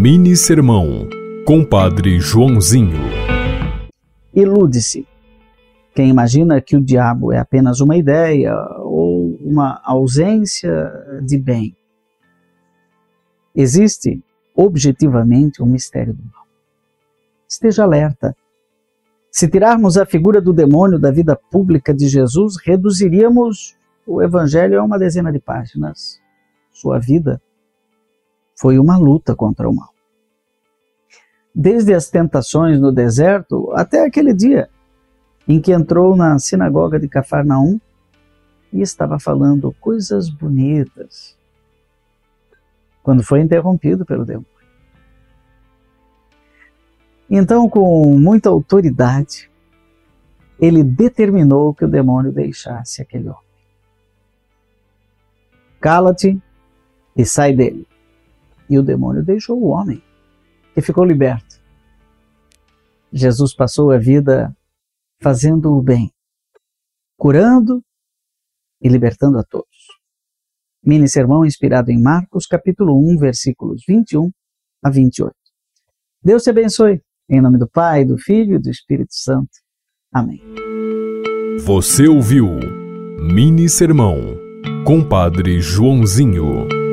Mini Sermão, Compadre Joãozinho. Ilude-se. Quem imagina que o diabo é apenas uma ideia ou uma ausência de bem. Existe objetivamente um mistério do mal. Esteja alerta. Se tirarmos a figura do demônio da vida pública de Jesus, reduziríamos o evangelho a uma dezena de páginas. Sua vida foi uma luta contra o mal. Desde as tentações no deserto até aquele dia em que entrou na sinagoga de Cafarnaum e estava falando coisas bonitas, quando foi interrompido pelo demônio. Então, com muita autoridade, ele determinou que o demônio deixasse aquele homem. Cala-te e sai dele. E o demônio deixou o homem, que ficou liberto. Jesus passou a vida fazendo o bem, curando e libertando a todos. Mini sermão inspirado em Marcos, capítulo 1, versículos 21 a 28. Deus te abençoe. Em nome do Pai, do Filho e do Espírito Santo. Amém. Você ouviu Mini Sermão, Compadre Joãozinho.